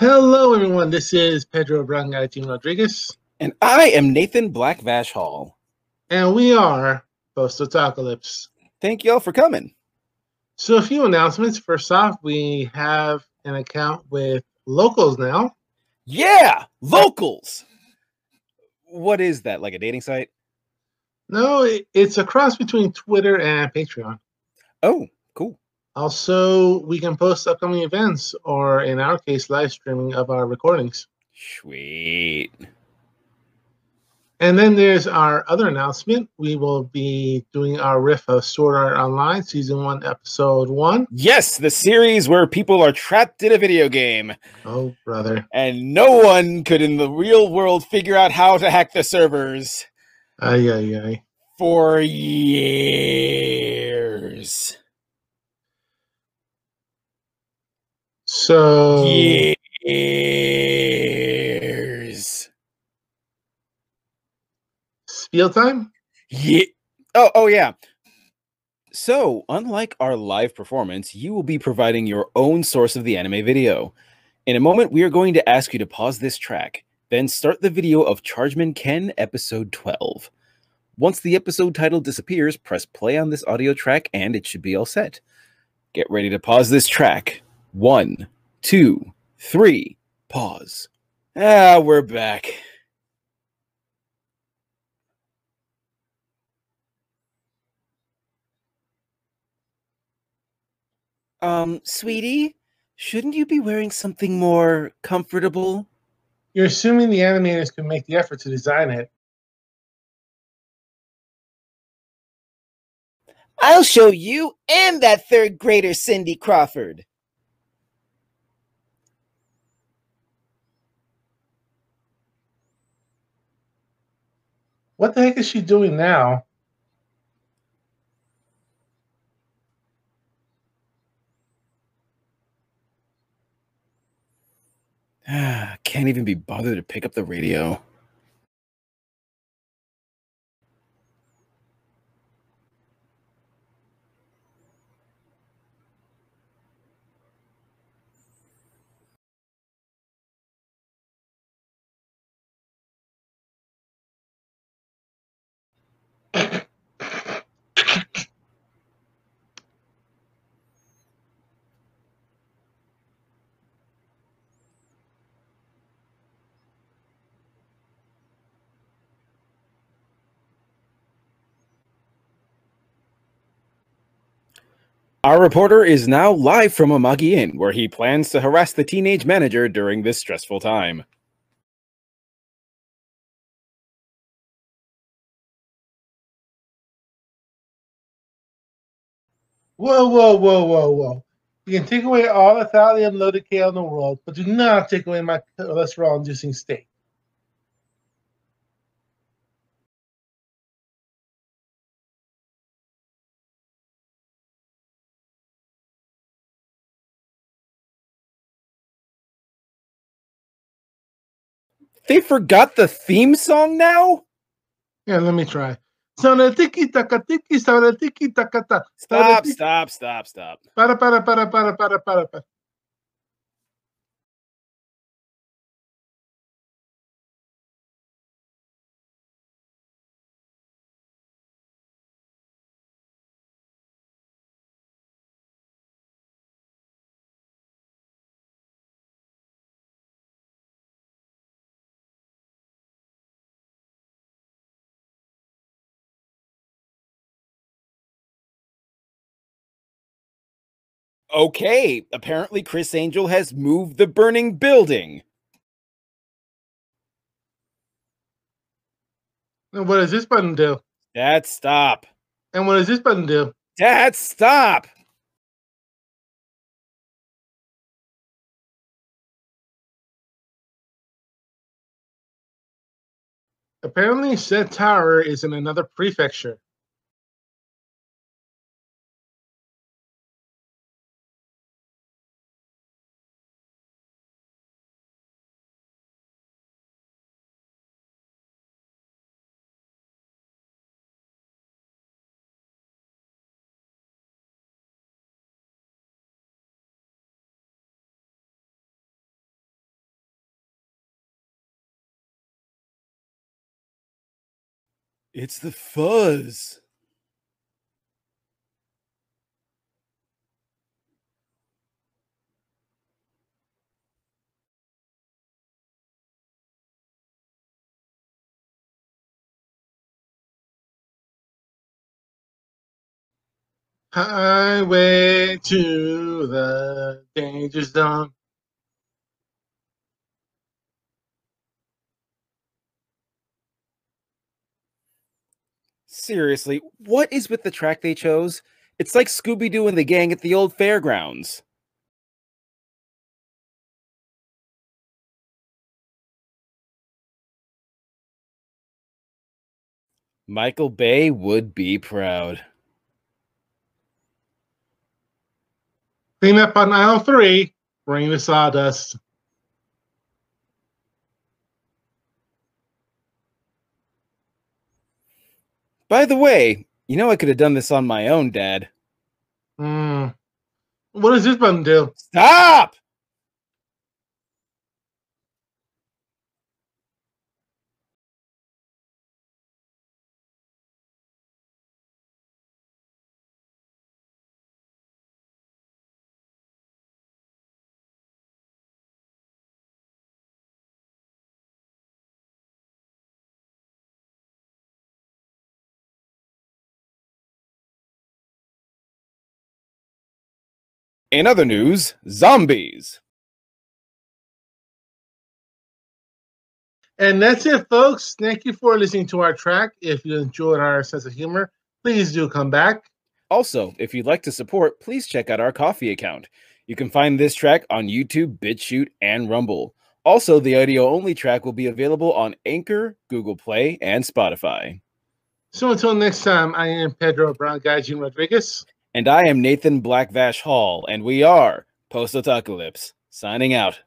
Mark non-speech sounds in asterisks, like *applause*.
Hello, everyone. This is Pedro Brangatin Rodriguez, And I am Nathan Black Vash Hall. and we are Post Otakulypse. Thank y'all for coming. So, a few announcements. First off, we have an account with locals now. Yeah, locals. What is that? Like a dating site? No, it- it's a cross between Twitter and Patreon. Oh, cool. Also, we can post upcoming events, or in our case, live streaming of our recordings. Sweet. And then there's our other announcement. We will be doing our riff of Sword Art Online, Season 1, Episode 1. Yes, the series where people are trapped in a video game Oh, brother. and no one could in the real world figure out how to hack the servers Ay, ay, ay. for years. So, Years. spiel time? Yeah. Oh, oh yeah. So, unlike our live performance, you will be providing your own source of the anime video. In a moment, we are going to ask you to pause this track, then start the video of Chargeman Ken episode 12. Once the episode title disappears, press play on this audio track and it should be all set. Get ready to pause this track. One, two, three, pause. Ah, we're back. Um, sweetie, shouldn't you be wearing something more comfortable? You're assuming the animators can make the effort to design it. I'll show you and that third grader Cindy Crawford. What the heck is she doing now? *sighs* Can't even be bothered to pick up the radio. Our reporter is now live from Amagi Inn, where he plans to harass the teenage manager during this stressful time. Whoa, whoa, whoa, whoa, whoa. You can take away all the thallium loaded kale in the world, but do not take away my cholesterol inducing steak. They forgot the theme song now? Yeah, let me try. Sana tiki taka tiki, sana tiki taka ta. Stop, stop, stop, stop. Para, para, para, para, para, para, para. Okay, apparently Criss Angel has moved the burning building. And what does this button do? Dad, stop. And what does this button do? Dad, stop. Apparently, said tower is in another prefecture. It's the fuzz. Highway to the danger zone. Seriously, what is with the track they chose? It's like Scooby Doo and the gang at the old fairgrounds. Michael Bay would be proud. Clean up on aisle three. Bring the sawdust. By the way, you know I could have done this on my own, Dad. Hmm. What does this button do? Stop! In other news, zombies. And that's it, folks. Thank you for listening to our track. If you enjoyed our sense of humor, please do come back. Also, if you'd like to support, please check out our Ko-fi account. You can find this track on YouTube, BitChute, and Rumble. Also, the audio only track will be available on Anchor, Google Play, and Spotify. So until next time, I am Pedro Brown Gaijin Rodriguez. And I am Nathan Blackvash Hall, and we are Post Otakulypse, signing out.